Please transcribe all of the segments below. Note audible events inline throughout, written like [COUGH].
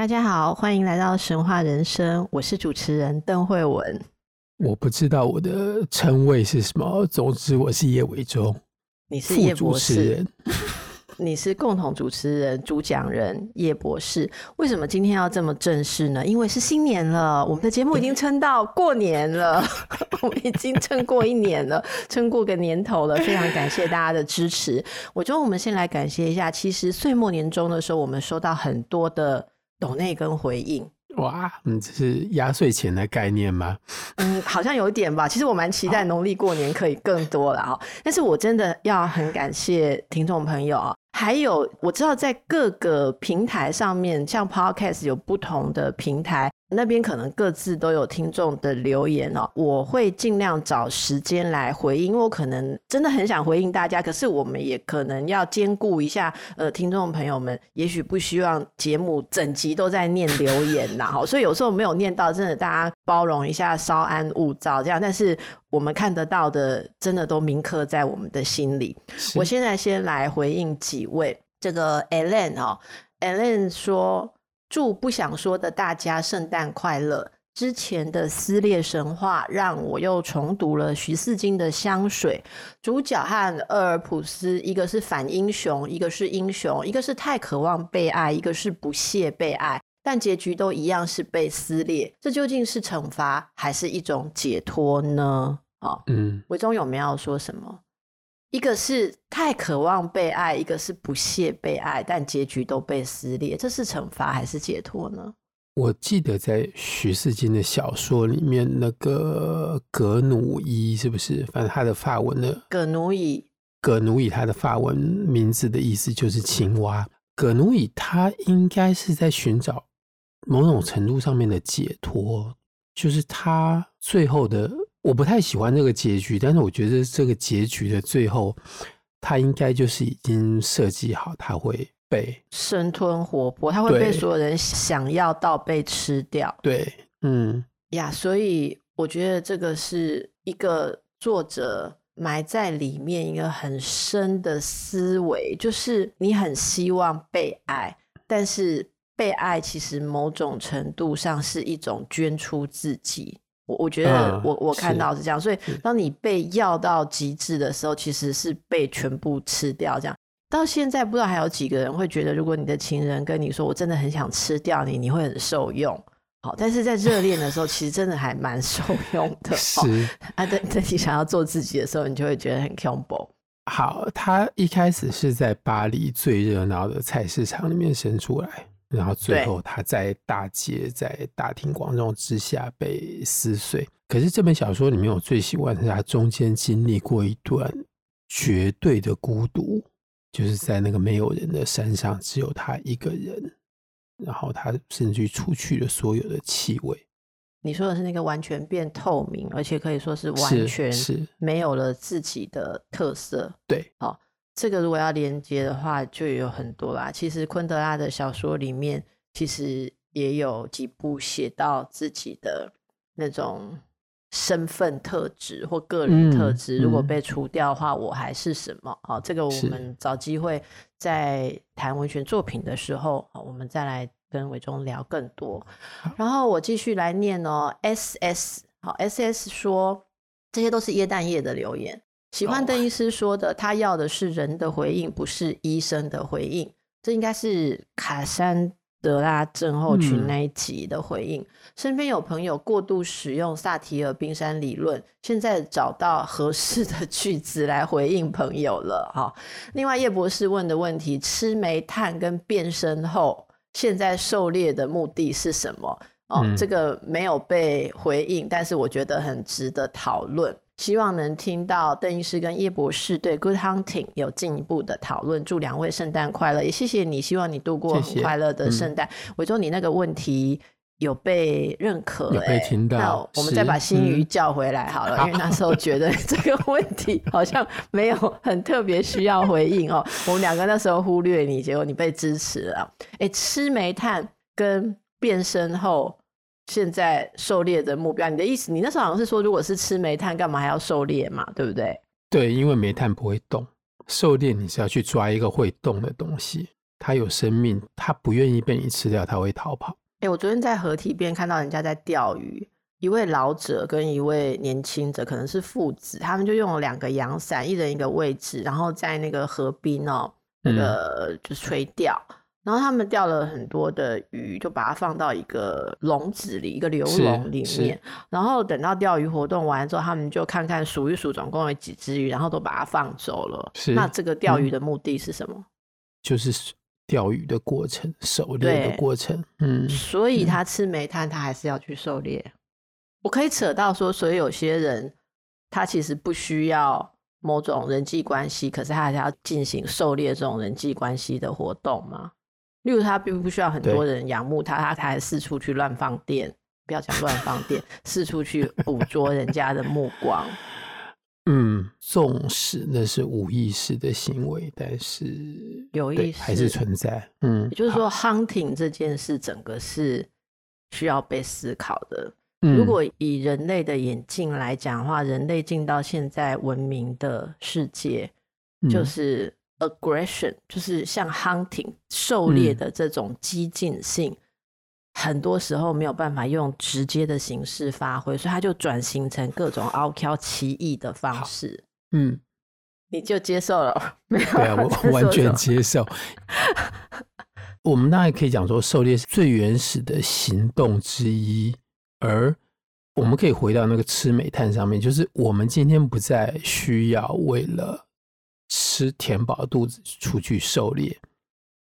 大家好，欢迎来到神话人生，我是主持人邓慧文。我不知道我的称谓是什么，总之我是叶伟忠。你是叶博士，[LAUGHS] 你是共同主持人、主讲人叶博士。为什么今天要这么正式呢？因为是新年了，我们的节目已经撑到过年了，[LAUGHS] 我们已经撑过一年了，撑过个年头了。非常感谢大家的支持。我觉得我们先来感谢一下，其实岁末年终的时候，我们收到很多的。抖内跟回应，哇，你这是压岁钱的概念吗？嗯，好像有一点吧。其实我蛮期待农历过年可以更多了哈。但是我真的要很感谢听众朋友啊。还有，我知道在各个平台上面，像 Podcast 有不同的平台，那边可能各自都有听众的留言哦。我会尽量找时间来回应，因为我可能真的很想回应大家，可是我们也可能要兼顾一下，呃，听众朋友们也许不希望节目整集都在念留言呐，哈，[LAUGHS] 所以有时候没有念到，真的大家包容一下，稍安勿躁这样。但是。我们看得到的，真的都铭刻在我们的心里。我现在先来回应几位，这个 Alan 哦，Ellen 说：“祝不想说的大家圣诞快乐。”之前的撕裂神话让我又重读了徐四金的香水。主角和厄尔普斯，一个是反英雄，一个是英雄，一个是太渴望被爱，一个是不屑被爱。但结局都一样是被撕裂，这究竟是惩罚还是一种解脱呢？啊，嗯，伟忠有没有要说什么？一个是太渴望被爱，一个是不屑被爱，但结局都被撕裂，这是惩罚还是解脱呢？我记得在徐世金的小说里面，那个葛努伊是不是？反正他的法文的葛努伊，葛努伊他的法文名字的意思就是青蛙。葛努伊他应该是在寻找。某种程度上面的解脱，就是他最后的，我不太喜欢这个结局，但是我觉得这个结局的最后，他应该就是已经设计好，他会被生吞活剥，他会被所有人想要到被吃掉。对，嗯呀，所以我觉得这个是一个作者埋在里面一个很深的思维，就是你很希望被爱，但是。被爱其实某种程度上是一种捐出自己，我我觉得我我看到是这样，所以当你被要到极致的时候，其实是被全部吃掉。这样到现在不知道还有几个人会觉得，如果你的情人跟你说我真的很想吃掉你，你会很受用。好，但是在热恋的时候，其实真的还蛮受用的。[LAUGHS] 是啊，等等你想要做自己的时候，你就会觉得很恐怖。好，他一开始是在巴黎最热闹的菜市场里面生出来。然后最后，他在大街、在大庭广众之下被撕碎。可是这本小说里面，我最喜欢的是他中间经历过一段绝对的孤独，就是在那个没有人的山上，只有他一个人。然后他甚至于除去了所有的气味。你说的是那个完全变透明，而且可以说是完全是没有了自己的特色。对，好。这个如果要连接的话，就有很多啦。其实昆德拉的小说里面，其实也有几部写到自己的那种身份特质或个人特质。嗯、如果被除掉的话，我还是什么？好、嗯，这个我们找机会在谈文学作品的时候，我们再来跟伟忠聊更多。然后我继续来念哦，S S 好，S S 说这些都是耶诞夜的留言。喜欢邓医师说的，他要的是人的回应，不是医生的回应。这应该是卡珊德拉症候群那一集的回应。嗯、身边有朋友过度使用萨提尔冰山理论，现在找到合适的句子来回应朋友了。哈，另外叶博士问的问题：吃煤炭跟变身后，现在狩猎的目的是什么？哦，嗯、这个没有被回应，但是我觉得很值得讨论。希望能听到邓医师跟叶博士对 Good Hunting 有进一步的讨论。祝两位圣诞快乐，也谢谢你，希望你度过很快乐的圣诞。伟忠、嗯，你那个问题有被认可、欸，有被听到。那我们再把新鱼叫回来好了，嗯、因为那时候觉得 [LAUGHS] 这个问题好像没有很特别需要回应哦。我们两个那时候忽略你，结果你被支持了。哎、欸，吃煤炭跟变身后。现在狩猎的目标，你的意思？你那时候好像是说，如果是吃煤炭，干嘛还要狩猎嘛？对不对？对，因为煤炭不会动，狩猎你是要去抓一个会动的东西，它有生命，它不愿意被你吃掉，它会逃跑。哎、欸，我昨天在河堤边看到人家在钓鱼，一位老者跟一位年轻者，可能是父子，他们就用了两个阳伞，一人一个位置，然后在那个河滨哦，那个就垂钓。嗯然后他们钓了很多的鱼，就把它放到一个笼子里，一个流笼里面。然后等到钓鱼活动完之后，他们就看看数一数，总共有几只鱼，然后都把它放走了。是。那这个钓鱼的目的是什么？就是钓鱼的过程，狩猎的过程。嗯。所以他吃煤炭，他还是要去狩猎。嗯。我可以扯到说，所以有些人他其实不需要某种人际关系，可是他还是要进行狩猎这种人际关系的活动吗？例如，他并不需要很多人仰慕他，他还四处去乱放电，不要讲乱放电，四处去 [LAUGHS] 捕捉人家的目光。嗯，纵使那是无意识的行为，但是有意识还是存在。嗯，也就是说，hunting 这件事整个是需要被思考的。嗯，如果以人类的眼镜来讲的话，人类进到现在文明的世界，就是。Aggression 就是像 hunting 狩猎的这种激进性，嗯、很多时候没有办法用直接的形式发挥，所以它就转型成各种奥客奇异的方式。嗯，你就接受了？没有？对啊，我完全接受。[LAUGHS] 我们当然可以讲说，狩猎是最原始的行动之一，而我们可以回到那个吃煤炭上面，就是我们今天不再需要为了。吃填饱肚子出去狩猎，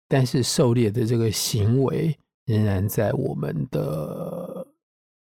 但是狩猎的这个行为仍然在我们的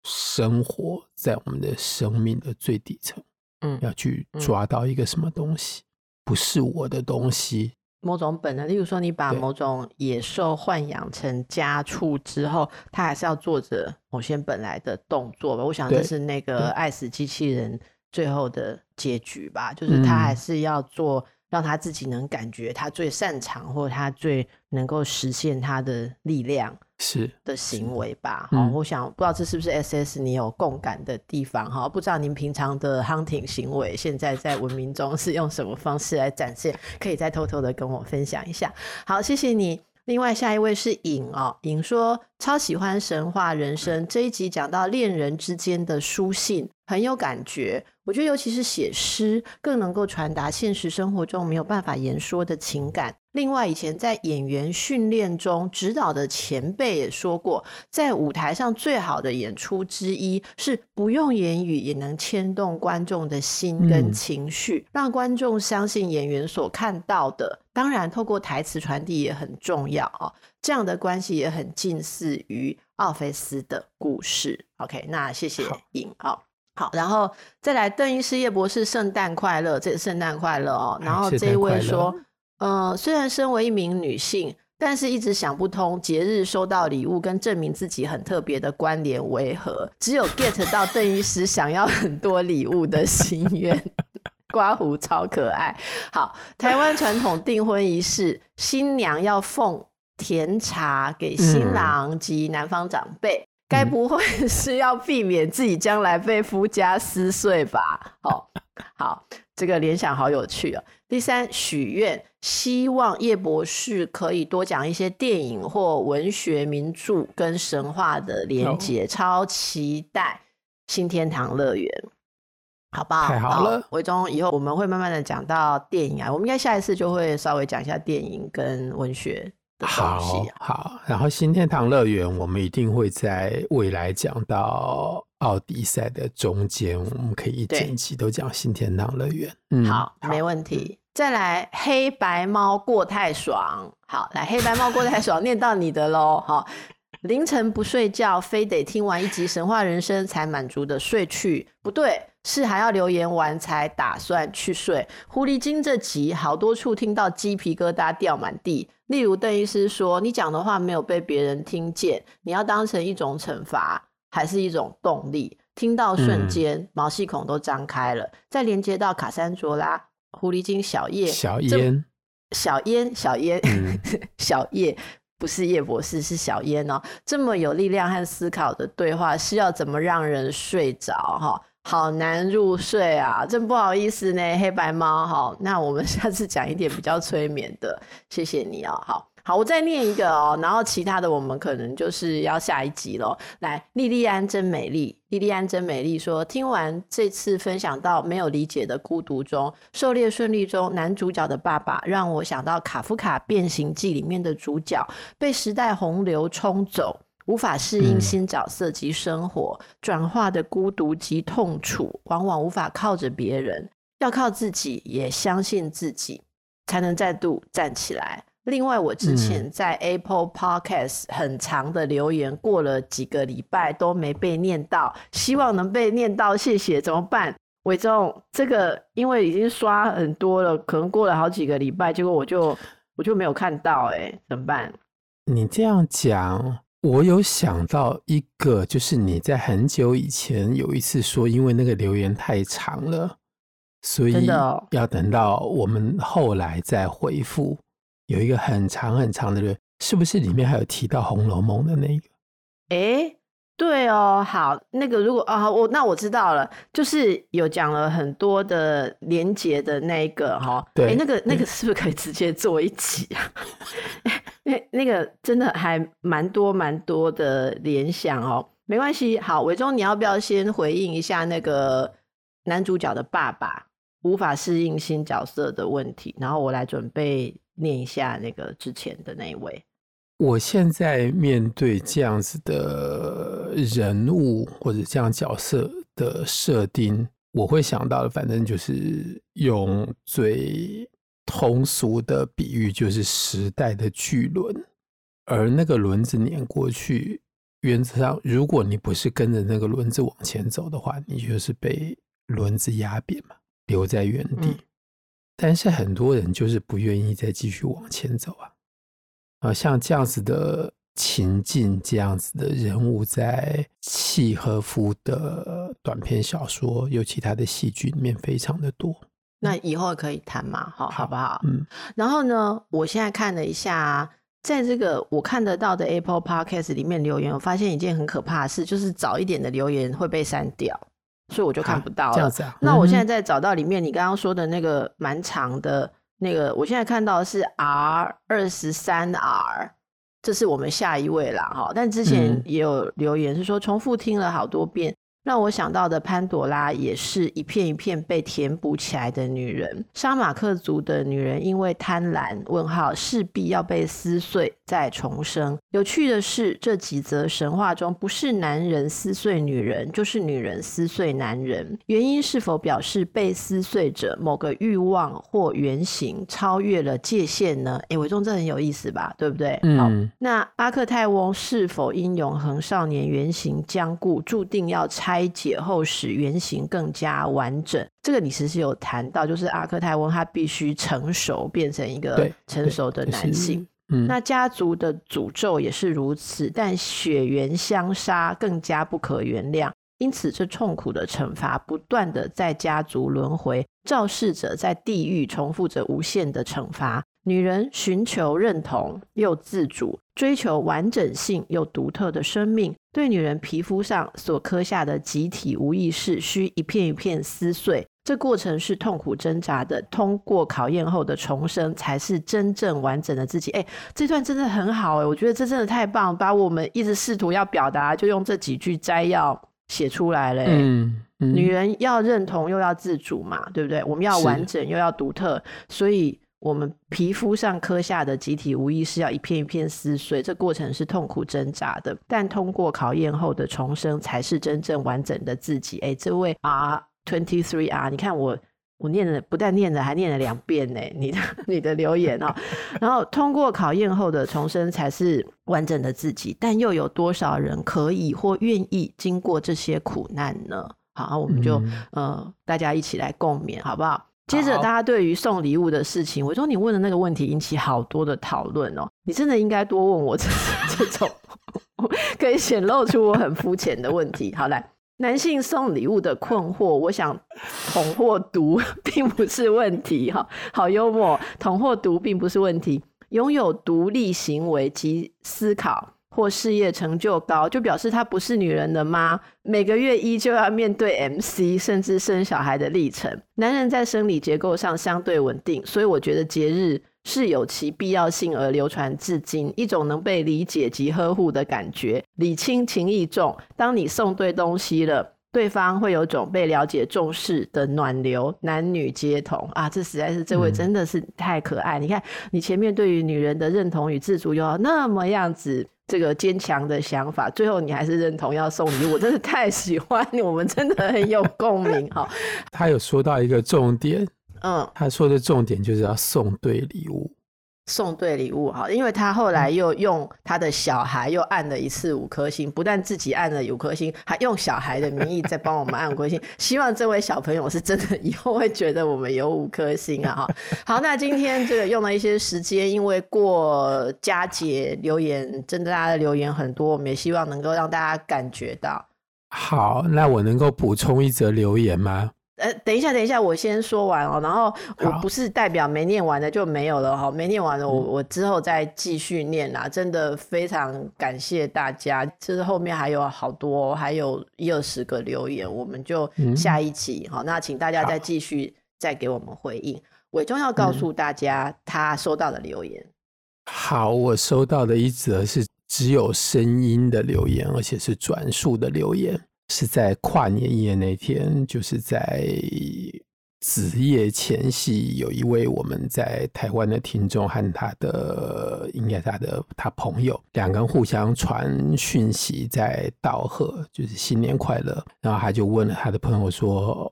生活，在我们的生命的最底层。嗯，要去抓到一个什么东西，嗯、不是我的东西，某种本能。例如说，你把某种野兽豢养成家畜之后，它还是要做着某些本来的动作吧？我想这是那个爱死机器人最后的结局吧，就是它还是要做。让他自己能感觉他最擅长，或他最能够实现他的力量是的行为吧。好，我想不知道这是不是 SS 你有共感的地方哈？不知道您平常的 hunting 行为现在在文明中是用什么方式来展现？可以再偷偷的跟我分享一下。好，谢谢你。另外下一位是影哦，影说超喜欢神话人生这一集讲到恋人之间的书信，很有感觉。我觉得尤其是写诗，更能够传达现实生活中没有办法言说的情感。另外，以前在演员训练中指导的前辈也说过，在舞台上最好的演出之一是不用言语也能牵动观众的心跟情绪，嗯、让观众相信演员所看到的。当然，透过台词传递也很重要啊。这样的关系也很近似于奥菲斯的故事。OK，那谢谢影啊。好，然后再来邓医师叶博士，圣诞快乐！这圣诞快乐哦。然后这一位说，呃，虽然身为一名女性，但是一直想不通节日收到礼物跟证明自己很特别的关联为何？只有 get 到邓医师想要很多礼物的心愿。[LAUGHS] 刮胡超可爱。好，台湾传统订婚仪式，新娘要奉甜茶给新郎及男方长辈。嗯该不会 [LAUGHS] 是要避免自己将来被夫家撕碎吧？好，好，这个联想好有趣哦。第三，许愿，希望叶博士可以多讲一些电影或文学名著跟神话的连结，哦、超期待新天堂乐园，好不好？太好了，伟忠，以后我们会慢慢的讲到电影啊，我们应该下一次就会稍微讲一下电影跟文学。好好，然后新天堂乐园，我们一定会在未来讲到奥迪赛的中间，我们可以一整期都讲新天堂乐园。嗯，好，好没问题。再来，黑白猫过太爽，好，来黑白猫过太爽，念到你的喽，好。凌晨不睡觉，非得听完一集《神话人生》才满足的睡去，不对，是还要留言完才打算去睡。狐狸精这集好多处听到鸡皮疙瘩掉满地，例如邓医师说：“你讲的话没有被别人听见，你要当成一种惩罚，还是一种动力？”听到瞬间、嗯、毛细孔都张开了。再连接到卡珊卓拉，狐狸精小叶，小烟，小烟，小烟，嗯、[LAUGHS] 小叶。不是叶博士，是小烟哦。这么有力量和思考的对话，是要怎么让人睡着？哈，好难入睡啊！真不好意思呢，黑白猫。哈，那我们下次讲一点比较催眠的。谢谢你哦。好。好，我再念一个哦，然后其他的我们可能就是要下一集喽。来，莉莉安真美丽，莉莉安真美丽说，听完这次分享到没有理解的孤独中，狩猎顺利中，男主角的爸爸让我想到卡夫卡《变形记》里面的主角，被时代洪流冲走，无法适应新角色及生活，转化的孤独及痛楚，往往无法靠着别人，要靠自己，也相信自己，才能再度站起来。另外，我之前在 Apple Podcast 很长的留言，嗯、过了几个礼拜都没被念到，希望能被念到，谢谢。怎么办？伟忠，这个因为已经刷很多了，可能过了好几个礼拜，结果我就我就没有看到，哎，怎么办？你这样讲，我有想到一个，就是你在很久以前有一次说，因为那个留言太长了，所以要等到我们后来再回复。有一个很长很长的人，是不是里面还有提到《红楼梦》的那个？哎、欸，对哦，好，那个如果啊，我那我知道了，就是有讲了很多的连结的那一个哈，对，欸、那个那个是不是可以直接做一集啊？[LAUGHS] 那、欸、那个真的还蛮多蛮多的联想哦，没关系，好，伟忠，你要不要先回应一下那个男主角的爸爸无法适应新角色的问题，然后我来准备。念一下那个之前的那一位。我现在面对这样子的人物或者这样角色的设定，我会想到的，反正就是用最通俗的比喻，就是时代的巨轮，而那个轮子碾过去，原则上，如果你不是跟着那个轮子往前走的话，你就是被轮子压扁嘛，留在原地。嗯但是很多人就是不愿意再继续往前走啊！啊，像这样子的情境，这样子的人物，在契诃夫的短篇小说，尤其他的戏剧里面非常的多。那以后可以谈嘛？好，好不好？嗯。然后呢，我现在看了一下，在这个我看得到的 Apple Podcast 里面留言，我发现一件很可怕的事，就是早一点的留言会被删掉。所以我就看不到了。这样子啊。那我现在在找到里面你刚刚说的那个蛮长的那个，我现在看到的是 R 二十三 R，这是我们下一位啦哈。但之前也有留言是说重复听了好多遍。让我想到的潘朵拉也是一片一片被填补起来的女人。杀马克族的女人因为贪婪，问号势必要被撕碎再重生。有趣的是，这几则神话中不是男人撕碎女人，就是女人撕碎男人。原因是否表示被撕碎者某个欲望或原型超越了界限呢？哎，伟忠这很有意思吧？对不对？嗯。好，那阿克泰翁是否因永恒少年原型僵固，注定要拆？拆解后使原型更加完整，这个你其实有谈到，就是阿克泰翁他必须成熟，变成一个成熟的男性。那家族的诅咒也是如此，但血缘相杀更加不可原谅，因此这痛苦的惩罚不断的在家族轮回，肇事者在地狱重复着无限的惩罚。女人寻求认同又自主，追求完整性又独特的生命。对女人皮肤上所刻下的集体无意识，需一片一片撕碎。这过程是痛苦挣扎的，通过考验后的重生，才是真正完整的自己。哎，这段真的很好哎，我觉得这真的太棒，把我们一直试图要表达，就用这几句摘要写出来了。嗯，嗯，女人要认同又要自主嘛，对不对？我们要完整又要独特，所以。我们皮肤上刻下的集体无意识要一片一片撕碎，这过程是痛苦挣扎的，但通过考验后的重生才是真正完整的自己。哎，这位 R twenty three R，你看我我念了，不但念了，还念了两遍呢。[LAUGHS] 你的你的留言哦，[LAUGHS] 然后通过考验后的重生才是完整的自己，但又有多少人可以或愿意经过这些苦难呢？好，我们就、嗯、呃，大家一起来共勉，好不好？接着，大家对于送礼物的事情，我说你问的那个问题引起好多的讨论哦。你真的应该多问我这 [LAUGHS] 这种可以显露出我很肤浅的问题。好，来。男性送礼物的困惑，我想捅或独 [LAUGHS] 并不是问题哈，好幽默，捅或独并不是问题。拥有独立行为及思考或事业成就高，就表示他不是女人的妈？每个月依旧要面对 MC 甚至生小孩的历程。男人在生理结构上相对稳定，所以我觉得节日。是有其必要性而流传至今，一种能被理解及呵护的感觉，礼轻情意重。当你送对东西了，对方会有种被了解、重视的暖流，男女皆同啊！这实在是这位真的是太可爱。嗯、你看，你前面对于女人的认同与自主有那么样子这个坚强的想法，最后你还是认同要送礼物，我真的太喜欢你，我们真的很有共鸣哈。[LAUGHS] 他有说到一个重点。嗯，他说的重点就是要送对礼物，送对礼物哈，因为他后来又用他的小孩又按了一次五颗星，不但自己按了五颗星，还用小孩的名义再帮我们按五颗星。[LAUGHS] 希望这位小朋友是真的以后会觉得我们有五颗星啊哈。好，那今天这个用了一些时间，因为过佳节，留言真的大家的留言很多，我们也希望能够让大家感觉到。好，那我能够补充一则留言吗？呃，等一下，等一下，我先说完哦。然后我不是代表没念完的就没有了哈，没念完的，我我之后再继续念啦。真的非常感谢大家，就是后面还有好多，还有一二十个留言，我们就下一期好，那请大家再继续再给我们回应。伟忠要告诉大家他收到的留言。好，我收到的一则是只有声音的留言，而且是转述的留言。是在跨年夜那天，就是在子夜前夕，有一位我们在台湾的听众和他的，应该他的他朋友，两个人互相传讯息，在道贺，就是新年快乐。然后他就问了他的朋友说：“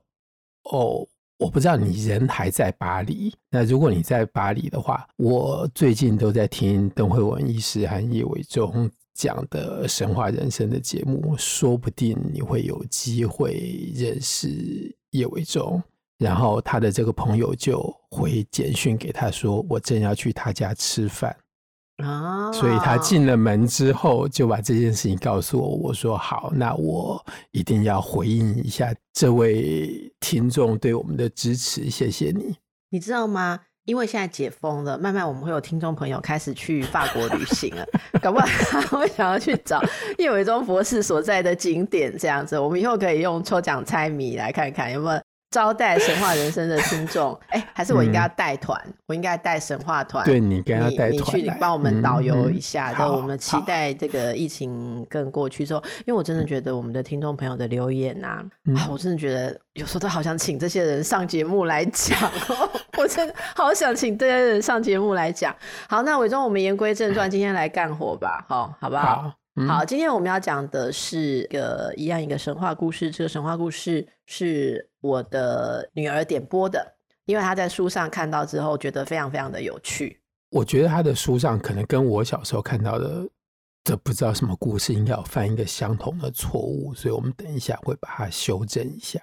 哦，我不知道你人还在巴黎，那如果你在巴黎的话，我最近都在听邓惠文医师和叶伟忠。”讲的神话人生的节目，说不定你会有机会认识叶伟忠。然后他的这个朋友就回简讯给他说：“我正要去他家吃饭啊。”所以他进了门之后就把这件事情告诉我。我说：“好，那我一定要回应一下这位听众对我们的支持，谢谢你。”你知道吗？因为现在解封了，慢慢我们会有听众朋友开始去法国旅行了，搞不好他会想要去找叶伟忠博士所在的景点，这样子，我们以后可以用抽奖猜谜来看看有没有。招待神话人生的听众，[LAUGHS] 哎、欸，还是我应该要带团、嗯？我应该带神话团。对，你跟他带团，你去帮我们导游一下。然、嗯、后我们期待这个疫情更过去之后，因为我真的觉得我们的听众朋友的留言呐、啊嗯啊，我真的觉得有时候都好想请这些人上节目来讲。[LAUGHS] 我真的好想请这些人上节目来讲。好，那伟忠，我们言归正传，[LAUGHS] 今天来干活吧，好，好不好？好嗯、好，今天我们要讲的是一个一样一个神话故事。这个神话故事是我的女儿点播的，因为她在书上看到之后，觉得非常非常的有趣。我觉得她的书上可能跟我小时候看到的这不知道什么故事，应该有犯一个相同的错误，所以我们等一下会把它修正一下。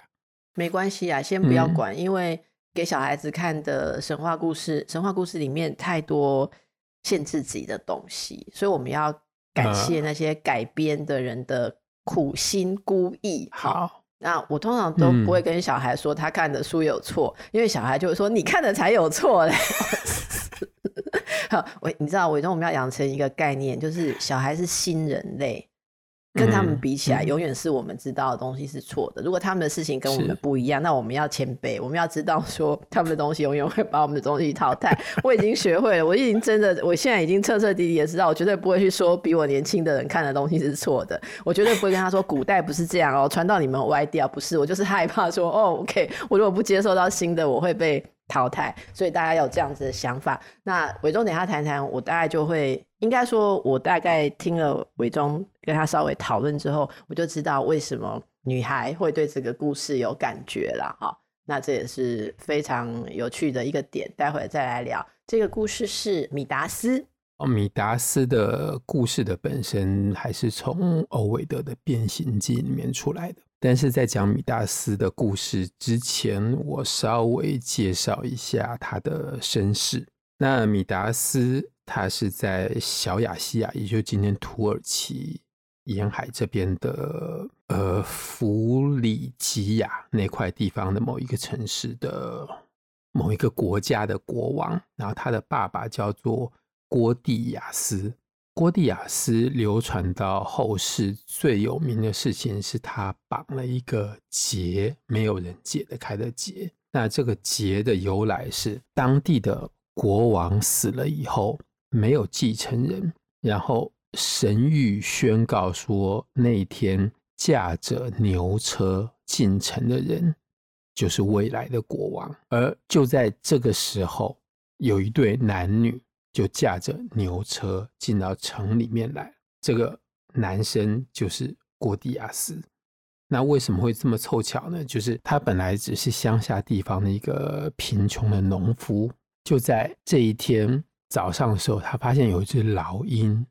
没关系啊，先不要管，嗯、因为给小孩子看的神话故事，神话故事里面太多限制自己的东西，所以我们要。感谢那些改编的人的苦心孤诣。好，那我通常都不会跟小孩说他看的书有错，嗯，因为小孩就会说你看的才有错嘞。[LAUGHS] 好，我你知道，我觉得我们要养成一个概念，就是小孩是新人类。跟他们比起来，永远是我们知道的东西是错的。如果他们的事情跟我们不一样，那我们要谦卑，我们要知道说他们的东西永远会把我们的东西淘汰。我已经学会了，我已经真的，我现在已经彻彻底底的知道，我绝对不会去说比我年轻的人看的东西是错的。我绝对不会跟他说古代不是这样哦，传到你们歪掉，不是。我就是害怕说哦，OK，我如果不接受到新的，我会被淘汰。所以大家有这样子的想法。那伟忠等一下谈谈，我大概就会。应该说，我大概听了伟忠跟他稍微讨论之后，我就知道为什么女孩会对这个故事有感觉了哈。那这也是非常有趣的一个点，待会再来聊。这个故事是米达斯。哦，米达斯的故事的本身还是从欧维德的《变形记》里面出来的。但是在讲米达斯的故事之前，我稍微介绍一下他的身世。那米达斯他是在小亚细亚，也就是今天土耳其沿海这边的呃弗里吉亚那块地方的某一个城市的某一个国家的国王。然后他的爸爸叫做郭蒂亚斯。郭蒂亚斯流传到后世最有名的事情是他绑了一个结，没有人解得开的结。那这个结的由来是当地的国王死了以后没有继承人，然后神谕宣告说那天驾着牛车进城的人就是未来的国王。而就在这个时候，有一对男女。就驾着牛车进到城里面来，这个男生就是郭迪亚斯。那为什么会这么凑巧呢？就是他本来只是乡下地方的一个贫穷的农夫。就在这一天早上的时候，他发现有一只老鹰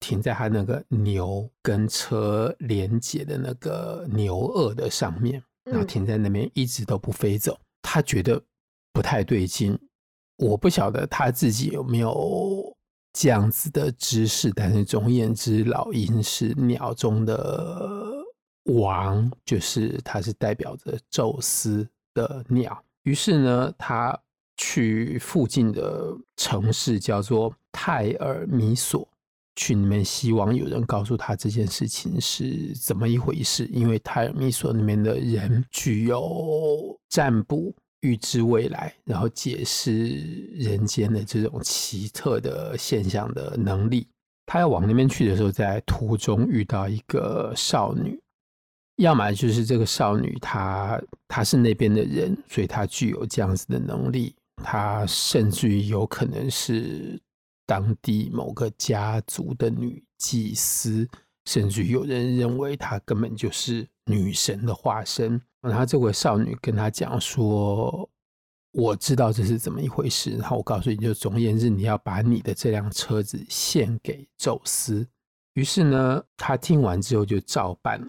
停在他那个牛跟车连接的那个牛轭的上面，然后停在那边一直都不飞走。他觉得不太对劲。我不晓得他自己有没有这样子的知识，但是总而言之，老鹰是鸟中的王，就是它是代表着宙斯的鸟。于是呢，他去附近的城市叫做泰尔米索，去里面希望有人告诉他这件事情是怎么一回事，因为泰尔米索里面的人具有占卜。预知未来，然后解释人间的这种奇特的现象的能力。他要往那边去的时候，在途中遇到一个少女，要么就是这个少女她她是那边的人，所以她具有这样子的能力。她甚至于有可能是当地某个家族的女祭司，甚至于有人认为她根本就是女神的化身。然后这位少女跟他讲说：“我知道这是怎么一回事。然后我告诉你就，总而言之，你要把你的这辆车子献给宙斯。”于是呢，他听完之后就照办，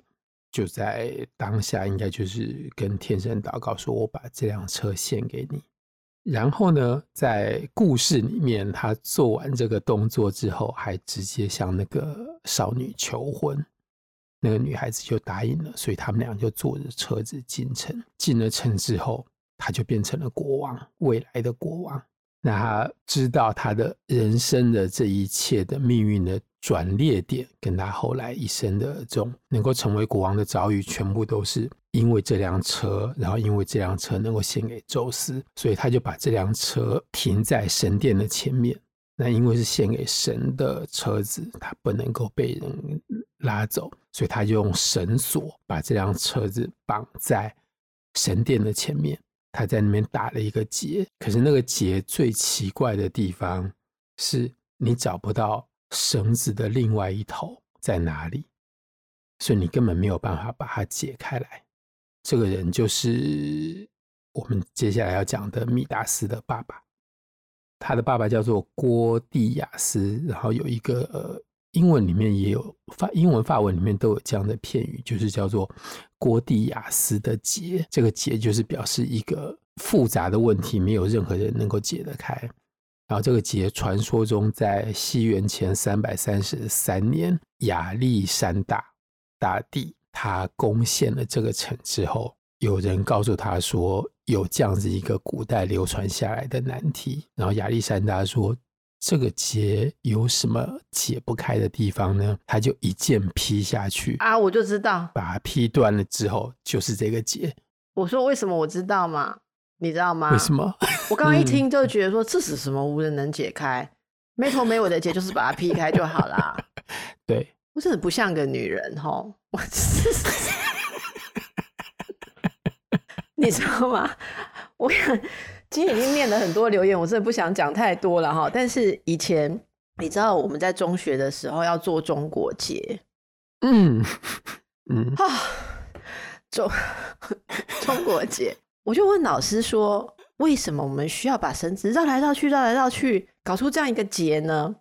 就在当下应该就是跟天神祷告说：“我把这辆车献给你。”然后呢，在故事里面，他做完这个动作之后，还直接向那个少女求婚。那个女孩子就答应了，所以他们俩就坐着车子进城。进了城之后，他就变成了国王，未来的国王。那他知道他的人生的这一切的命运的转捩点，跟他后来一生的这种能够成为国王的遭遇，全部都是因为这辆车，然后因为这辆车能够献给宙斯，所以他就把这辆车停在神殿的前面。那因为是献给神的车子，他不能够被人拉走，所以他就用绳索把这辆车子绑在神殿的前面。他在那边打了一个结，可是那个结最奇怪的地方是你找不到绳子的另外一头在哪里，所以你根本没有办法把它解开来。这个人就是我们接下来要讲的米达斯的爸爸。他的爸爸叫做郭蒂亚斯，然后有一个呃，英文里面也有法，英文、法文里面都有这样的片语，就是叫做郭蒂亚斯的结。这个结就是表示一个复杂的问题，没有任何人能够解得开。然后这个结传说中在西元前三百三十三年，亚历山大大帝他攻陷了这个城之后，有人告诉他说。有这样子一个古代流传下来的难题，然后亚历山大说：“这个结有什么解不开的地方呢？”他就一剑劈下去啊，我就知道，把它劈断了之后就是这个结。我说为什么我知道吗？你知道吗？为什么？我刚刚一听就觉得说这是什么无人能解开、没头没尾的结，就是把它劈开就好啦。[LAUGHS] 对，我真的不像个女人哦，我。[LAUGHS] 你知道吗？我今天已经念了很多留言，我真的不想讲太多了哈。但是以前你知道我们在中学的时候要做中国结，嗯嗯啊，中中国结，我就问老师说，为什么我们需要把绳子绕来绕去、绕来绕去，搞出这样一个结呢？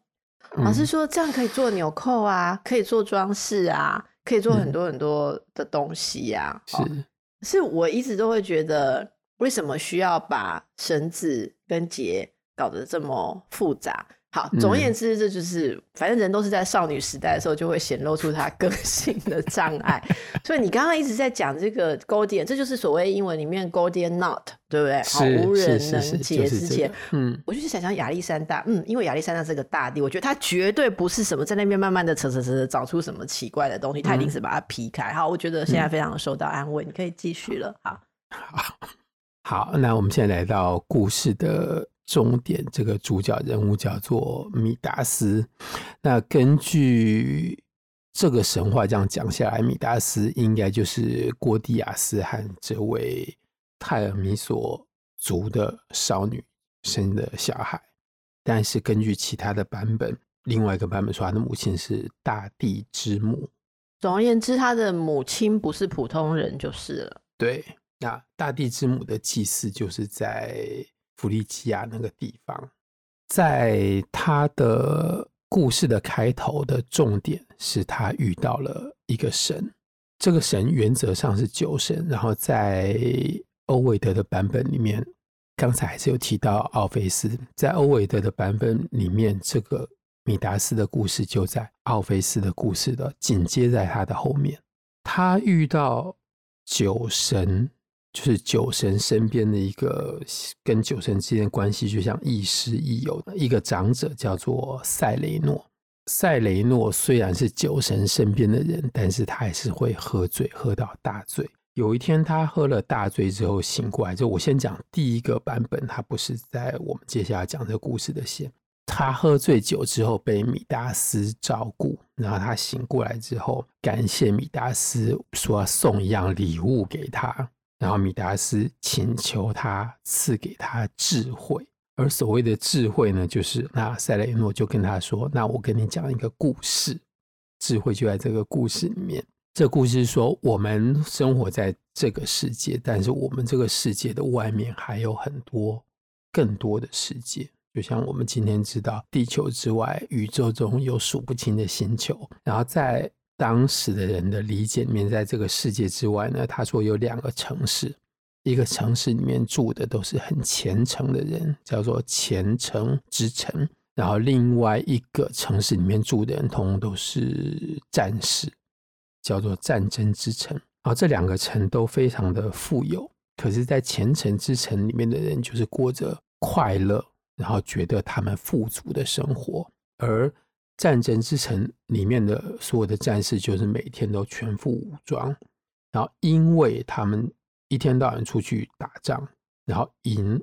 嗯、老师说，这样可以做纽扣啊，可以做装饰啊，可以做很多很多的东西呀、啊。嗯、是，是我一直都会觉得，为什么需要把绳子跟结搞得这么复杂？好，总而言之，这就是反正人都是在少女时代的时候就会显露出他个性的障碍。所以你刚刚一直在讲这个 Gordian，这就是所谓英文里面 Gordian knot，对不对？好，无人能解之前。嗯，我就是想想亚历山大，嗯，因为亚历山大是个大帝，我觉得他绝对不是什么在那边慢慢的扯扯扯扯找出什么奇怪的东西，他一定是把它劈开。好，我觉得现在非常的受到安慰，你可以继续了。好，好，[LAUGHS] 好，那我们现在来到故事的。终点，这个主角人物叫做米达斯。那根据这个神话这样讲下来，米达斯应该就是郭迪亚斯和这位泰尔米索族的少女生的小孩。但是根据其他的版本，另外一个版本说他的母亲是大地之母。总而言之，他的母亲不是普通人就是了。对，那大地之母的祭祀就是在。弗利基亚那个地方，在他的故事的开头的重点是他遇到了一个神，这个神原则上是酒神。然后在欧维德的版本里面，刚才还是有提到奥菲斯，在欧维德的版本里面，这个米达斯的故事就在奥菲斯的故事的紧接在他的后面，他遇到酒神。就是酒神身边的一个跟酒神之间的关系，就像亦师亦友的一个长者，叫做塞雷诺。塞雷诺虽然是酒神身边的人，但是他还是会喝醉，喝到大醉。有一天，他喝了大醉之后醒过来，就我先讲第一个版本，他不是在我们接下来讲这个故事的线。他喝醉酒之后被米达斯照顾，然后他醒过来之后，感谢米达斯说要送一样礼物给他。然后米达斯请求他赐给他智慧，而所谓的智慧呢，就是那塞雷诺就跟他说：“那我跟你讲一个故事，智慧就在这个故事里面。这故事说，我们生活在这个世界，但是我们这个世界的外面还有很多更多的世界，就像我们今天知道，地球之外，宇宙中有数不清的星球，然后在。”当时的人的理解里面，在这个世界之外呢，他说有两个城市，一个城市里面住的都是很虔诚的人，叫做虔诚之城；然后另外一个城市里面住的人，通通都是战士，叫做战争之城。然后这两个城都非常的富有，可是，在虔诚之城里面的人，就是过着快乐，然后觉得他们富足的生活，而。战争之城里面的所有的战士，就是每天都全副武装，然后因为他们一天到晚出去打仗，然后赢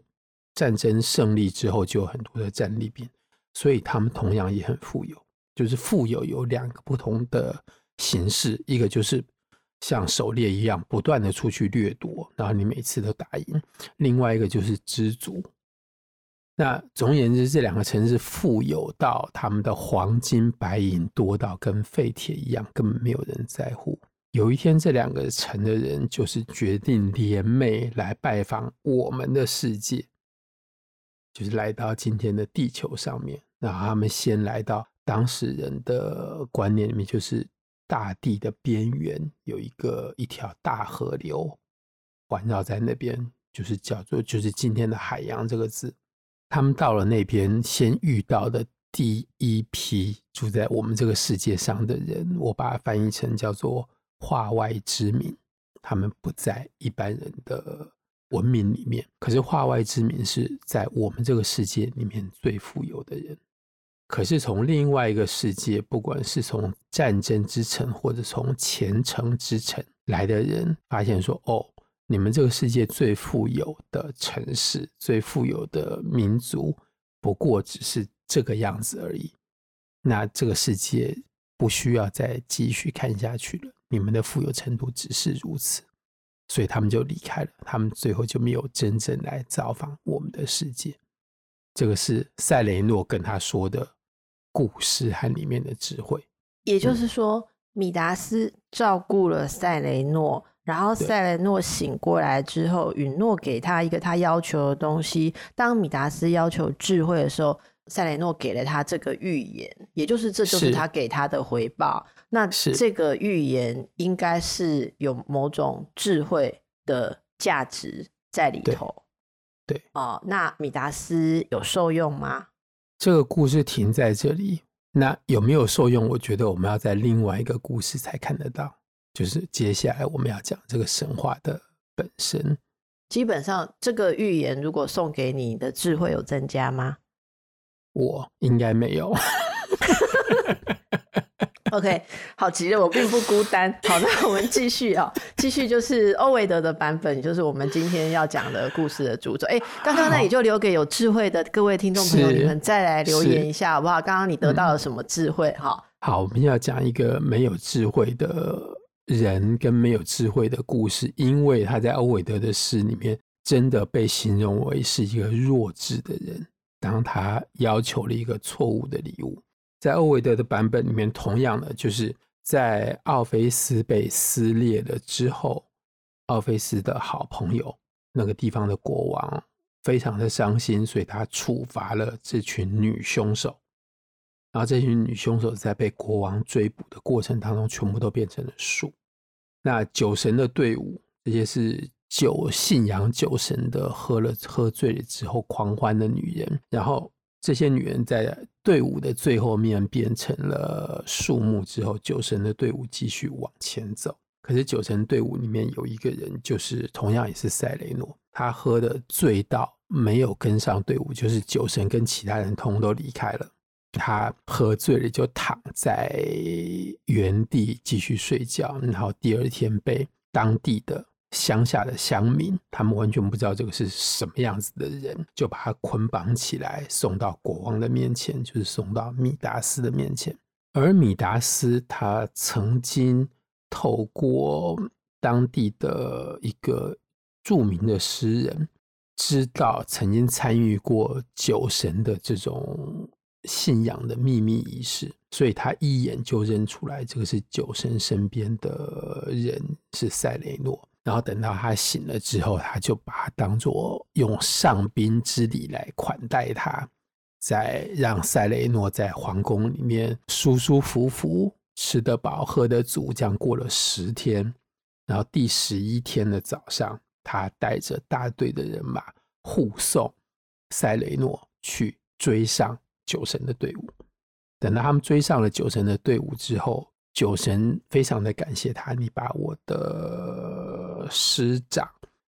战争胜利之后就有很多的战利品，所以他们同样也很富有。就是富有有两个不同的形式，一个就是像狩猎一样不断的出去掠夺，然后你每次都打赢；另外一个就是知足。那总而言之，这两个城市富有到他们的黄金白银多到跟废铁一样，根本没有人在乎。有一天，这两个城的人就是决定联袂来拜访我们的世界，就是来到今天的地球上面。然后他们先来到当时人的观念里面，就是大地的边缘有一个一条大河流环绕在那边，就是叫做就是今天的海洋这个字。他们到了那边，先遇到的第一批住在我们这个世界上的人，我把它翻译成叫做“化外之民”。他们不在一般人的文明里面，可是化外之民是在我们这个世界里面最富有的人。可是从另外一个世界，不管是从战争之城或者从虔诚之城来的人，发现说：“哦。”你们这个世界最富有的城市、最富有的民族，不过只是这个样子而已。那这个世界不需要再继续看下去了。你们的富有程度只是如此，所以他们就离开了。他们最后就没有真正来造访我们的世界。这个是塞雷诺跟他说的故事和里面的智慧。也就是说，嗯、米达斯照顾了塞雷诺。然后塞雷诺醒过来之后，允诺给他一个他要求的东西。当米达斯要求智慧的时候，塞雷诺给了他这个预言，也就是这就是他给他的回报。那这个预言应该是有某种智慧的价值在里头。对，对哦，那米达斯有受用吗？这个故事停在这里，那有没有受用？我觉得我们要在另外一个故事才看得到。就是接下来我们要讲这个神话的本身。基本上，这个预言如果送给你的智慧有增加吗？我应该没有。OK，好，极了我并不孤单。[LAUGHS] 好，那我们继续啊，继续就是欧维德的版本，就是我们今天要讲的故事的主轴。哎，刚刚那也就留给有智慧的各位听众朋友，你们再来留言一下好不好？刚刚你得到了什么智慧？哈、嗯，好，我们要讲一个没有智慧的。人跟没有智慧的故事，因为他在欧维德的诗里面真的被形容为是一个弱智的人。当他要求了一个错误的礼物，在欧维德的版本里面，同样的就是在奥菲斯被撕裂了之后，奥菲斯的好朋友那个地方的国王非常的伤心，所以他处罚了这群女凶手。然后这群女凶手在被国王追捕的过程当中，全部都变成了树。那酒神的队伍，这些是酒信仰酒神的，喝了喝醉了之后狂欢的女人。然后这些女人在队伍的最后面变成了树木之后，酒神的队伍继续往前走。可是酒神队伍里面有一个人，就是同样也是赛雷诺，他喝的醉到没有跟上队伍，就是酒神跟其他人通通都离开了。他喝醉了，就躺在原地继续睡觉。然后第二天被当地的乡下的乡民，他们完全不知道这个是什么样子的人，就把他捆绑起来送到国王的面前，就是送到米达斯的面前。而米达斯他曾经透过当地的一个著名的诗人，知道曾经参与过酒神的这种。信仰的秘密仪式，所以他一眼就认出来这个是酒神身边的人，是赛雷诺。然后等到他醒了之后，他就把他当作用上宾之礼来款待他，再让赛雷诺在皇宫里面舒舒服服吃得饱、喝得足。这样过了十天，然后第十一天的早上，他带着大队的人马护送赛雷诺去追上。酒神的队伍，等到他们追上了酒神的队伍之后，酒神非常的感谢他，你把我的师长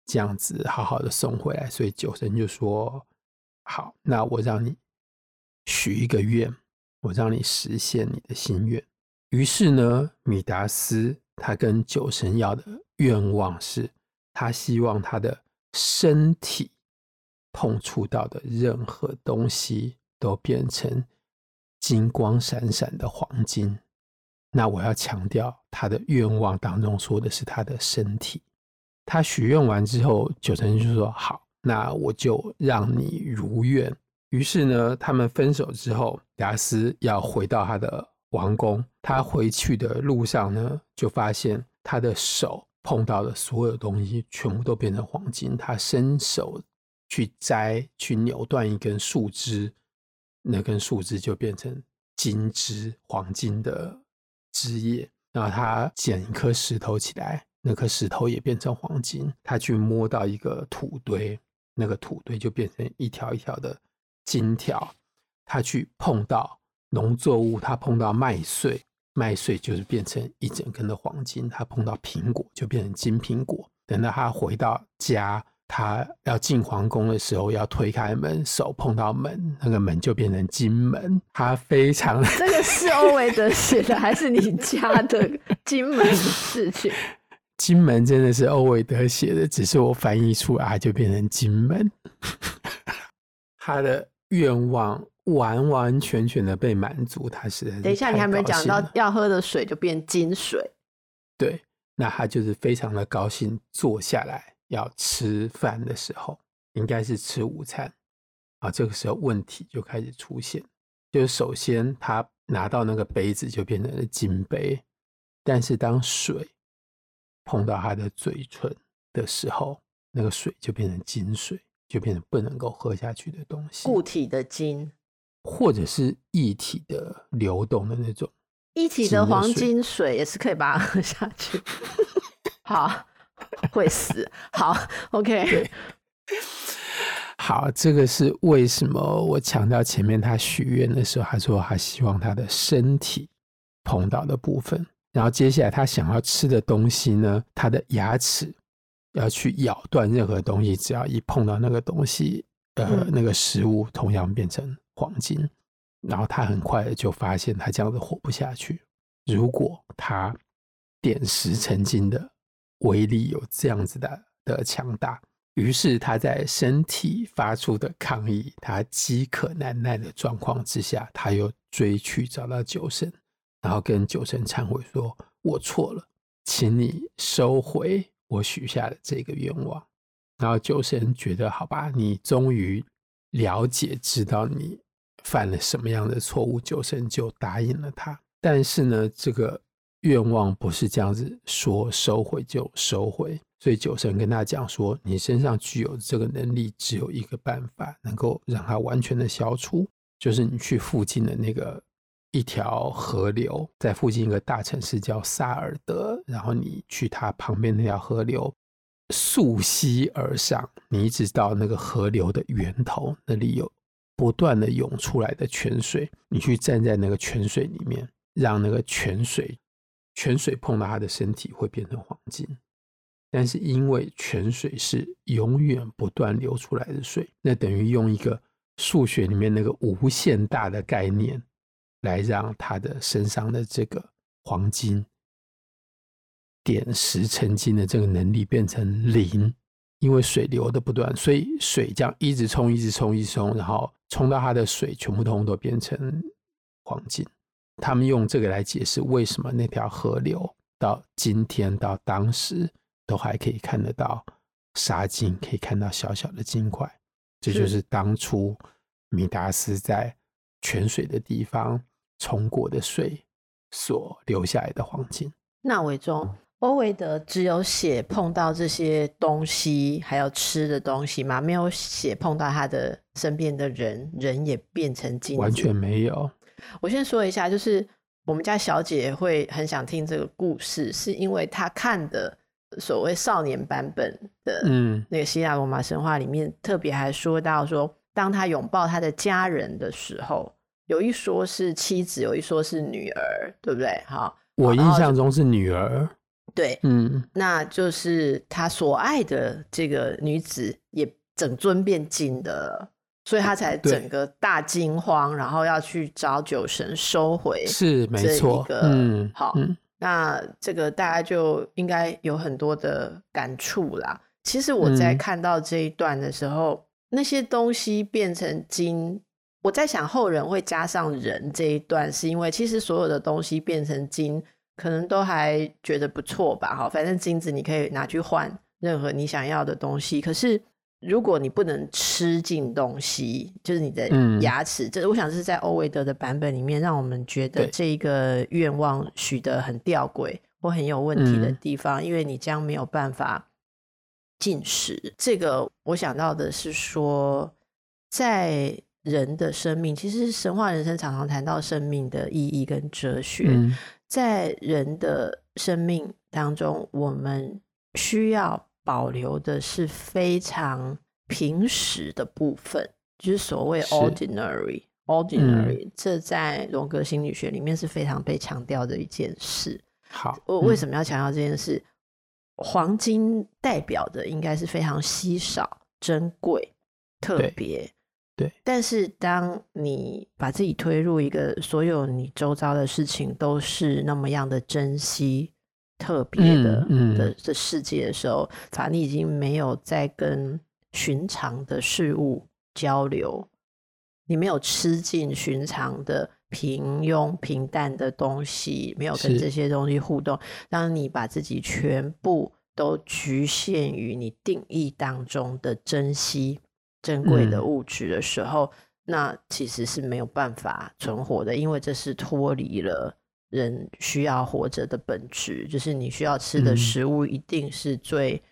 这样子好好的送回来，所以酒神就说：“好，那我让你许一个愿，我让你实现你的心愿。”于是呢，米达斯他跟酒神要的愿望是，他希望他的身体碰触到的任何东西。都变成金光闪闪的黄金。那我要强调，他的愿望当中说的是他的身体。他许愿完之后，九成就说：“好，那我就让你如愿。”于是呢，他们分手之后，达斯要回到他的王宫。他回去的路上呢，就发现他的手碰到的所有东西全部都变成黄金。他伸手去摘、去扭断一根树枝。那根树枝就变成金枝黄金的枝叶，然后他捡一颗石头起来，那颗石头也变成黄金。他去摸到一个土堆，那个土堆就变成一条一条的金条。他去碰到农作物，他碰到麦穗，麦穗就是变成一整根的黄金。他碰到苹果，就变成金苹果。等到他回到家。他要进皇宫的时候，要推开门，手碰到门，那个门就变成金门。他非常这个是欧维德写的，还是你家的金门的事情？[LAUGHS] 金门真的是欧维德写的，只是我翻译出来就变成金门。他的愿望完完全全的被满足，他是等一下，你还没讲到要喝的水就变金水。对，那他就是非常的高兴，坐下来。要吃饭的时候，应该是吃午餐啊。这个时候问题就开始出现，就是首先他拿到那个杯子就变成了金杯，但是当水碰到他的嘴唇的时候，那个水就变成金水，就变成不能够喝下去的东西。固体的金，或者是液体的流动的那种。一体的黄金水也是可以把它 [LAUGHS] 喝下去。[LAUGHS] 好，会死。好，OK。好，这个是为什么我强调前面他许愿的时候，他说他希望他的身体碰到的部分。然后接下来他想要吃的东西呢，他的牙齿要去咬断任何东西，只要一碰到那个东西，呃，那个食物同样变成黄金。然后他很快的就发现他这样子活不下去。如果他点石成金的威力有这样子的的强大。于是他在身体发出的抗议，他饥渴难耐的状况之下，他又追去找到酒神，然后跟酒神忏悔说：“我错了，请你收回我许下的这个愿望。”然后酒神觉得好吧，你终于了解知道你犯了什么样的错误，酒神就答应了他。但是呢，这个愿望不是这样子说收回就收回。所以酒神跟他讲说：“你身上具有这个能力，只有一个办法能够让它完全的消除，就是你去附近的那个一条河流，在附近一个大城市叫萨尔德，然后你去它旁边那条河流溯溪而上，你一直到那个河流的源头，那里有不断的涌出来的泉水，你去站在那个泉水里面，让那个泉水泉水碰到他的身体会变成黄金。”但是因为泉水是永远不断流出来的水，那等于用一个数学里面那个无限大的概念，来让他的身上的这个黄金点石成金的这个能力变成零，因为水流的不断，所以水这样一直冲，一直冲，一直冲，然后冲到他的水全部通通都变成黄金。他们用这个来解释为什么那条河流到今天到当时。都还可以看得到沙金，可以看到小小的金块，这就是当初米达斯在泉水的地方冲过的水所留下来的黄金。那伟忠，欧维德只有写碰到这些东西，还有吃的东西吗？没有写碰到他的身边的人，人也变成金？完全没有。我先说一下，就是我们家小姐会很想听这个故事，是因为她看的。所谓少年版本的那个希腊罗马神话里面，特别还说到说，当她拥抱她的家人的时候，有一说是妻子，有一说是女儿，对不对？好，我印象中是女儿。对，嗯，那就是他所爱的这个女子也整尊变金的了，所以他才整个大惊慌，然后要去找酒神收回。是没错，嗯，好。嗯那这个大家就应该有很多的感触啦。其实我在看到这一段的时候，嗯、那些东西变成金，我在想后人会加上人这一段，是因为其实所有的东西变成金，可能都还觉得不错吧。哈，反正金子你可以拿去换任何你想要的东西，可是。如果你不能吃进东西，就是你的牙齿，这、嗯、我想是在欧维德的版本里面，让我们觉得这一个愿望许得很吊诡或很有问题的地方，嗯、因为你将没有办法进食。这个我想到的是说，在人的生命，其实神话人生常常谈到生命的意义跟哲学，嗯、在人的生命当中，我们需要。保留的是非常平实的部分，就是所谓 ordinary，ordinary，是这在荣格心理学里面是非常被强调的一件事。好，我为什么要强调这件事？嗯、黄金代表的应该是非常稀少、珍贵、特别。对，对。但是当你把自己推入一个所有你周遭的事情都是那么样的珍惜。特别的、嗯嗯、的的世界的时候，法力已经没有在跟寻常的事物交流，你没有吃进寻常的平庸平淡的东西，没有跟这些东西互动。当你把自己全部都局限于你定义当中的珍惜珍贵的物质的时候，嗯、那其实是没有办法存活的，因为这是脱离了。人需要活着的本质，就是你需要吃的食物一定是最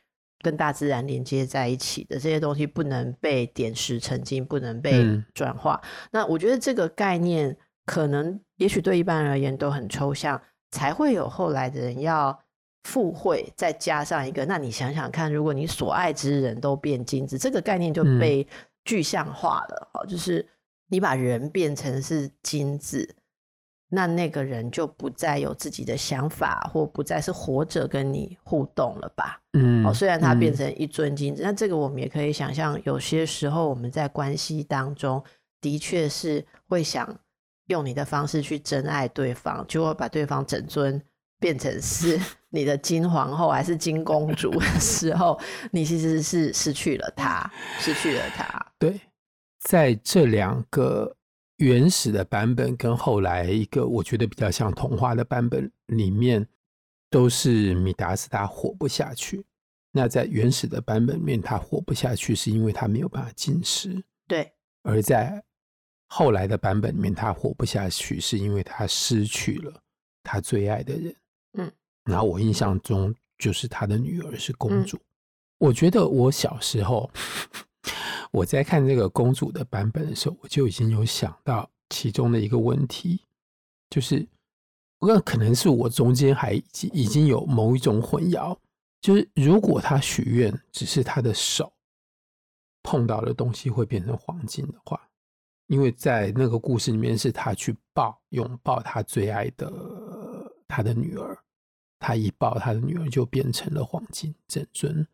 跟大自然连接在一起的，这些东西不能被点石成金，不能被转化。嗯、那我觉得这个概念可能，也许对一般人而言都很抽象，才会有后来的人要附会，再加上一个。那你想想看，如果你所爱之人都变金子，这个概念就被具象化了。好、嗯，就是你把人变成是金子。那那个人就不再有自己的想法，或不再是活着跟你互动了吧？嗯，哦，虽然他变成一尊金子，那、嗯、这个我们也可以想象，有些时候我们在关系当中，的确是会想用你的方式去真爱对方，就会把对方整尊变成是 [LAUGHS] 你的金皇后还是金公主的时候，你其实是失去了他，失去了他。[LAUGHS] 对，在这两个。原始的版本跟后来一个我觉得比较像童话的版本里面，都是米达斯他活不下去。那在原始的版本里面，他活不下去是因为他没有办法进食。对。而在后来的版本里面，他活不下去是因为他失去了他最爱的人。嗯。然后我印象中就是他的女儿是公主。嗯。我觉得我小时候。我在看这个公主的版本的时候，我就已经有想到其中的一个问题，就是那可能是我中间还已经有某一种混淆，就是如果他许愿只是他的手碰到的东西会变成黄金的话，因为在那个故事里面是他去抱拥抱他最爱的他的女儿，他一抱他的女儿就变成了黄金整尊。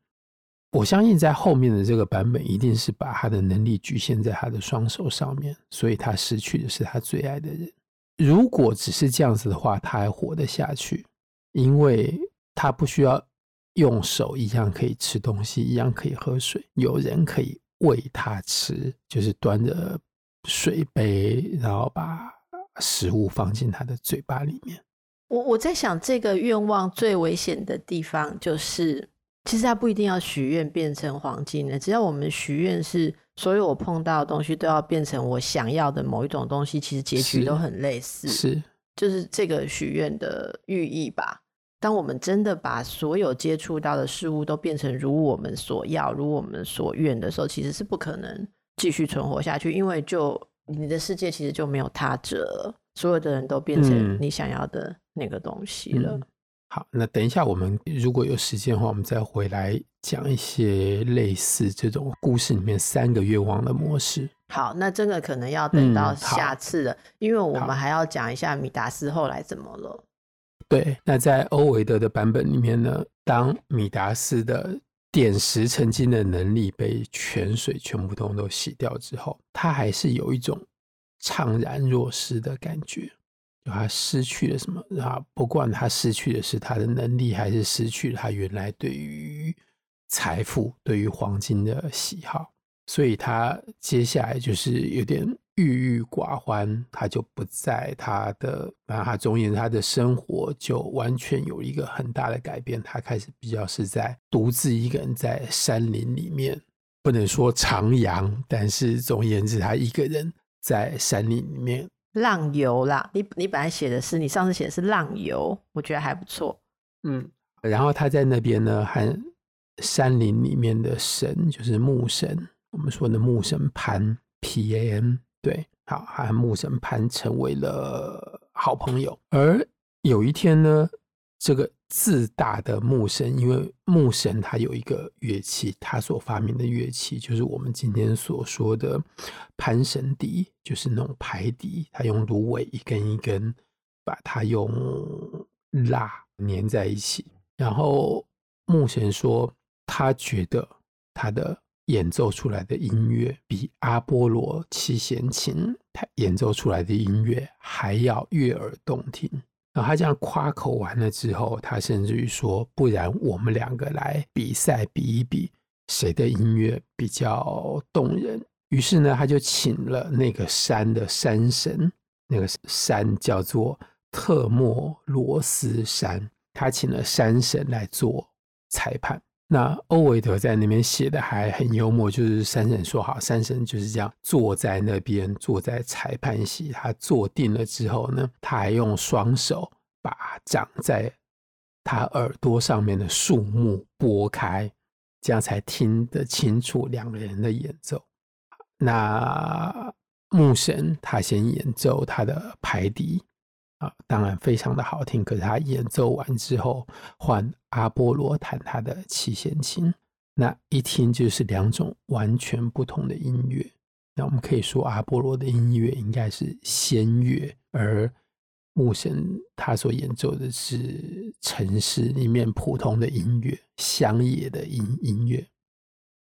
我相信在后面的这个版本，一定是把他的能力局限在他的双手上面，所以他失去的是他最爱的人。如果只是这样子的话，他还活得下去，因为他不需要用手，一样可以吃东西，一样可以喝水，有人可以喂他吃，就是端着水杯，然后把食物放进他的嘴巴里面。我我在想，这个愿望最危险的地方就是。其实他不一定要许愿变成黄金的，只要我们许愿是所有我碰到的东西都要变成我想要的某一种东西，其实结局都很类似，是，就是这个许愿的寓意吧。当我们真的把所有接触到的事物都变成如我们所要、如我们所愿的时候，其实是不可能继续存活下去，因为就你的世界其实就没有他者，所有的人都变成你想要的那个东西了。嗯嗯好，那等一下，我们如果有时间的话，我们再回来讲一些类似这种故事里面三个愿望的模式。好，那这个可能要等到下次了，嗯、因为我们还要讲一下米达斯后来怎么了。对，那在欧维德的版本里面呢，当米达斯的点石成金的能力被泉水全部都都洗掉之后，他还是有一种怅然若失的感觉。他失去了什么？然后不管他失去的是他的能力，还是失去了他原来对于财富、对于黄金的喜好，所以他接下来就是有点郁郁寡欢。他就不在他的，然后他总言他的生活就完全有一个很大的改变。他开始比较是在独自一个人在山林里面，不能说徜徉，但是总而言之，他一个人在山林里面。浪游啦，你你本来写的是，你上次写的是浪游，我觉得还不错。嗯，然后他在那边呢，还山林里面的神，就是木神，我们说的木神潘 P A M 对，好，和木神潘成为了好朋友。而有一天呢，这个。自大的木神，因为木神他有一个乐器，他所发明的乐器就是我们今天所说的潘神笛，就是那种排笛。他用芦苇一根一根把它用蜡粘在一起。然后木神说，他觉得他的演奏出来的音乐比阿波罗七弦琴他演奏出来的音乐还要悦耳动听。然后他这样夸口完了之后，他甚至于说：“不然我们两个来比赛比一比，谁的音乐比较动人。”于是呢，他就请了那个山的山神，那个山叫做特莫罗斯山，他请了山神来做裁判。那欧维德在那边写的还很幽默，就是山神说好，山神就是这样坐在那边，坐在裁判席。他坐定了之后呢，他还用双手把长在他耳朵上面的树木拨开，这样才听得清楚两个人的演奏。那牧神他先演奏他的排笛啊，当然非常的好听。可是他演奏完之后，换阿波罗弹他的七弦琴，那一听就是两种完全不同的音乐。那我们可以说，阿波罗的音乐应该是仙乐，而牧神他所演奏的是城市里面普通的音乐，乡野的音音乐。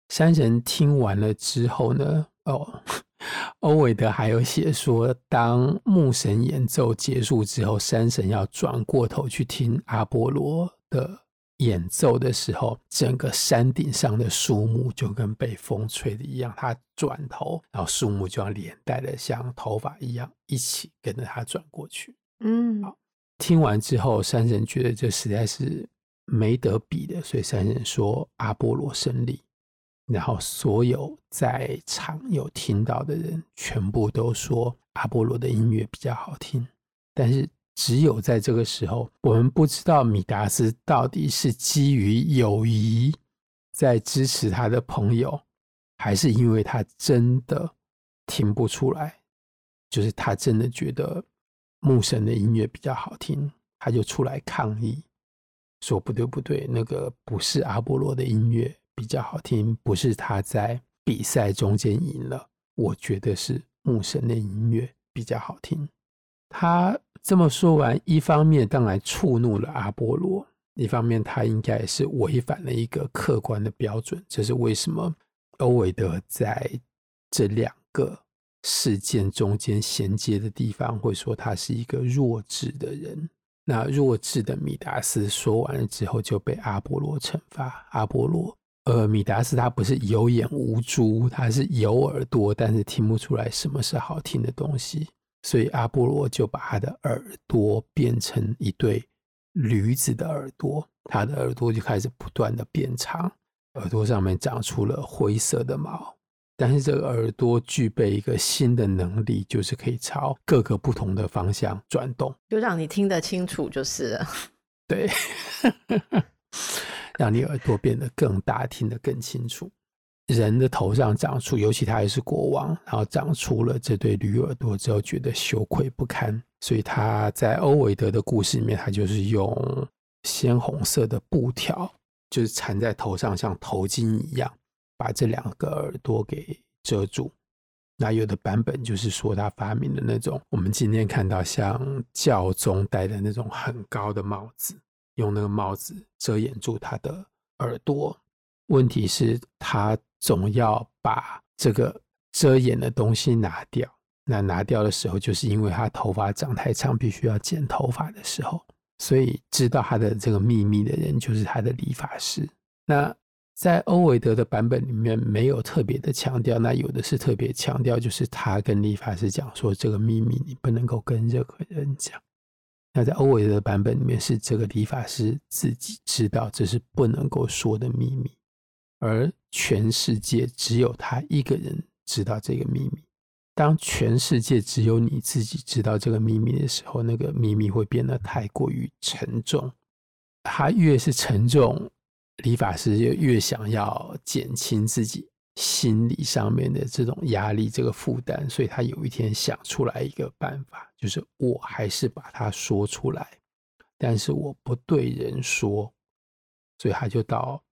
山神听完了之后呢，哦，欧维德还有写说，当牧神演奏结束之后，山神要转过头去听阿波罗的演奏的时候，整个山顶上的树木就跟被风吹的一样，他转头，然后树木就要连带的像头发一样一起跟着他转过去。嗯，好，听完之后，山神觉得这实在是没得比的，所以山神说阿波罗胜利。然后所有在场有听到的人，全部都说阿波罗的音乐比较好听。但是只有在这个时候，我们不知道米达斯到底是基于友谊在支持他的朋友，还是因为他真的听不出来，就是他真的觉得牧神的音乐比较好听，他就出来抗议，说不对不对，那个不是阿波罗的音乐。比较好听，不是他在比赛中间赢了，我觉得是牧神的音乐比较好听。他这么说完，一方面当然触怒了阿波罗，一方面他应该是违反了一个客观的标准。这是为什么？欧维德在这两个事件中间衔接的地方会说他是一个弱智的人。那弱智的米达斯说完了之后，就被阿波罗惩罚。阿波罗。呃，米达斯他不是有眼无珠，他是有耳朵，但是听不出来什么是好听的东西，所以阿波罗就把他的耳朵变成一对驴子的耳朵，他的耳朵就开始不断的变长，耳朵上面长出了灰色的毛，但是这个耳朵具备一个新的能力，就是可以朝各个不同的方向转动，就让你听得清楚就是了。对。[LAUGHS] 让你耳朵变得更大，听得更清楚。人的头上长出，尤其他还是国王，然后长出了这对驴耳朵之后，觉得羞愧不堪，所以他在欧维德的故事里面，他就是用鲜红色的布条，就是缠在头上，像头巾一样，把这两个耳朵给遮住。那有的版本就是说，他发明的那种我们今天看到像教宗戴的那种很高的帽子。用那个帽子遮掩住他的耳朵，问题是，他总要把这个遮掩的东西拿掉。那拿掉的时候，就是因为他头发长太长，必须要剪头发的时候，所以知道他的这个秘密的人就是他的理发师。那在欧维德的版本里面没有特别的强调，那有的是特别强调，就是他跟理发师讲说，这个秘密你不能够跟任何人讲。那在欧维的版本里面，是这个理发师自己知道这是不能够说的秘密，而全世界只有他一个人知道这个秘密。当全世界只有你自己知道这个秘密的时候，那个秘密会变得太过于沉重。他越是沉重，理发师就越想要减轻自己。心理上面的这种压力，这个负担，所以他有一天想出来一个办法，就是我还是把它说出来，但是我不对人说，所以他就到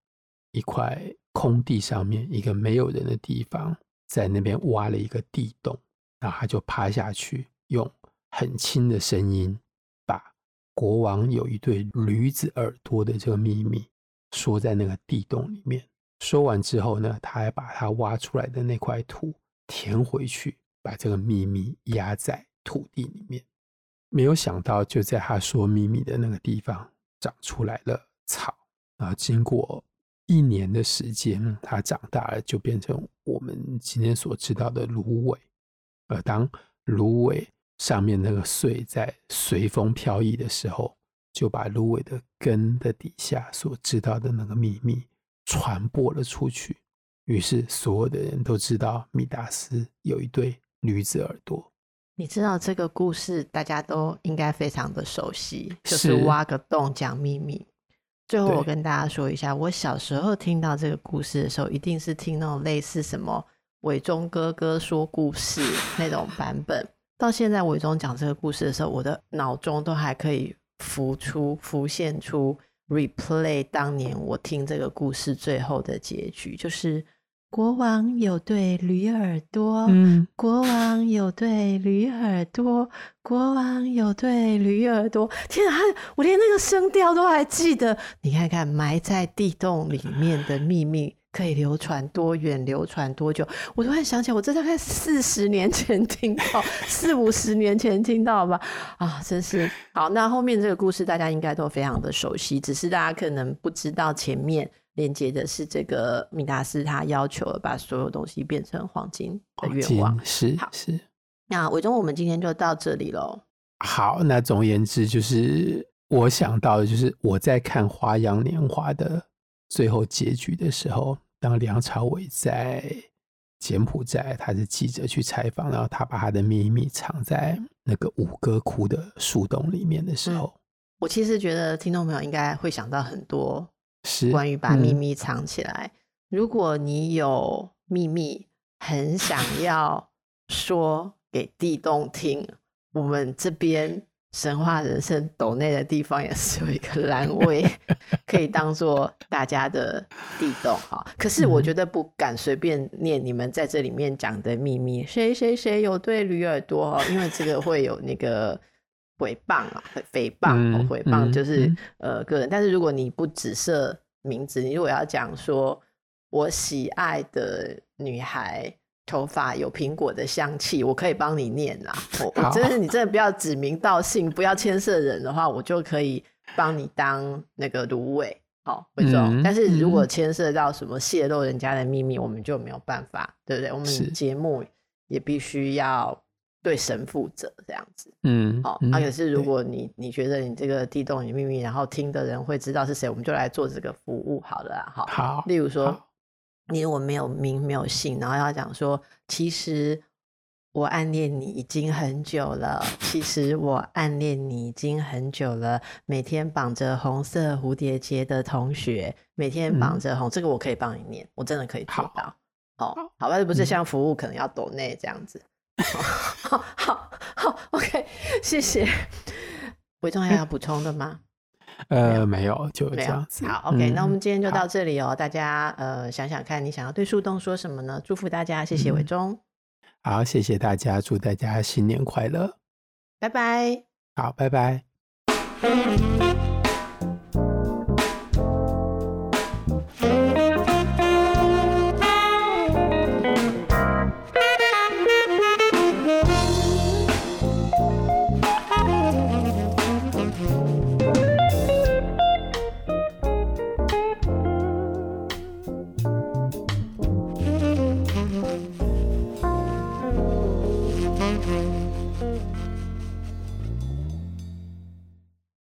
一块空地上面，一个没有人的地方，在那边挖了一个地洞，然后他就趴下去，用很轻的声音，把国王有一对驴子耳朵的这个秘密说在那个地洞里面。说完之后呢，他还把他挖出来的那块土填回去，把这个秘密压在土地里面。没有想到，就在他说秘密的那个地方，长出来了草。然后经过一年的时间，它长大了，就变成我们今天所知道的芦苇。而当芦苇上面那个穗在随风飘逸的时候，就把芦苇的根的底下所知道的那个秘密。传播了出去，于是所有的人都知道米达斯有一对驴子耳朵。你知道这个故事大家都应该非常的熟悉，就是挖个洞讲秘密。最后我跟大家说一下，我小时候听到这个故事的时候，一定是听那种类似什么伟忠哥哥说故事 [LAUGHS] 那种版本。到现在伟忠讲这个故事的时候，我的脑中都还可以浮出、浮现出。Replay 当年我听这个故事最后的结局，就是国王有对驴耳朵，嗯，国王有对驴耳朵，国王有对驴耳朵。天啊，我连那个声调都还记得。你看看埋在地洞里面的秘密。可以流传多远？流传多久？我突然想起来，我这大概四十年前听到，[LAUGHS] 四五十年前听到吧？啊，真是好。那后面这个故事大家应该都非常的熟悉，只是大家可能不知道前面连接的是这个米达斯他要求把所有东西变成黄金的愿望。是是。那伟忠，我们今天就到这里喽。好，那总而言之，就是我想到的，就是我在看《花样年华》的。最后结局的时候，当梁朝伟在柬埔寨，他是记者去采访，然后他把他的秘密藏在那个五哥窟的树洞里面的时候，嗯，我其实觉得听众朋友应该会想到很多，是关于把秘密藏起来。如果你有秘密，很想要说给地洞听，我们这边。神话人生斗内的地方也是有一个栏位，[LAUGHS] 可以当做大家的地洞哈。可是我觉得不敢随便念你们在这里面讲的秘密，谁谁谁有对驴耳朵哈，因为这个会有那个诽谤啊、诽谤、诽谤就是呃个人。但是如果你不只设名字，你如果要讲说我喜爱的女孩。头发有苹果的香气，我可以帮你念啦。我我真的，你真的不要指名道姓，不要牵涉人的话，我就可以帮你当那个芦苇。好，伟忠、嗯。但是如果牵涉到什么泄露人家的秘密，嗯、我们就没有办法，对不对？我们节目也必须要对神负责，这样子。嗯，好。那、啊、可是如果你你觉得你这个地洞有秘密，然后听的人会知道是谁，我们就来做这个服务好了啦。好，好。例如说。你如果没有名没有姓，然后要讲说，其实我暗恋你已经很久了。其实我暗恋你已经很久了。每天绑着红色蝴蝶结的同学，每天绑着红、嗯，这个我可以帮你念，我真的可以做到。哦，好吧，不是像服务可能要抖内这样子。[LAUGHS] 嗯、好好好，OK，谢谢。伟忠还要补充的吗？呃，没有，就这样子。好，OK，嗯，那我们今天就到这里哦。大家呃，想想看你想要对树洞说什么呢？祝福大家，谢谢伟忠。好，谢谢大家，祝大家新年快乐，拜拜。好，拜拜。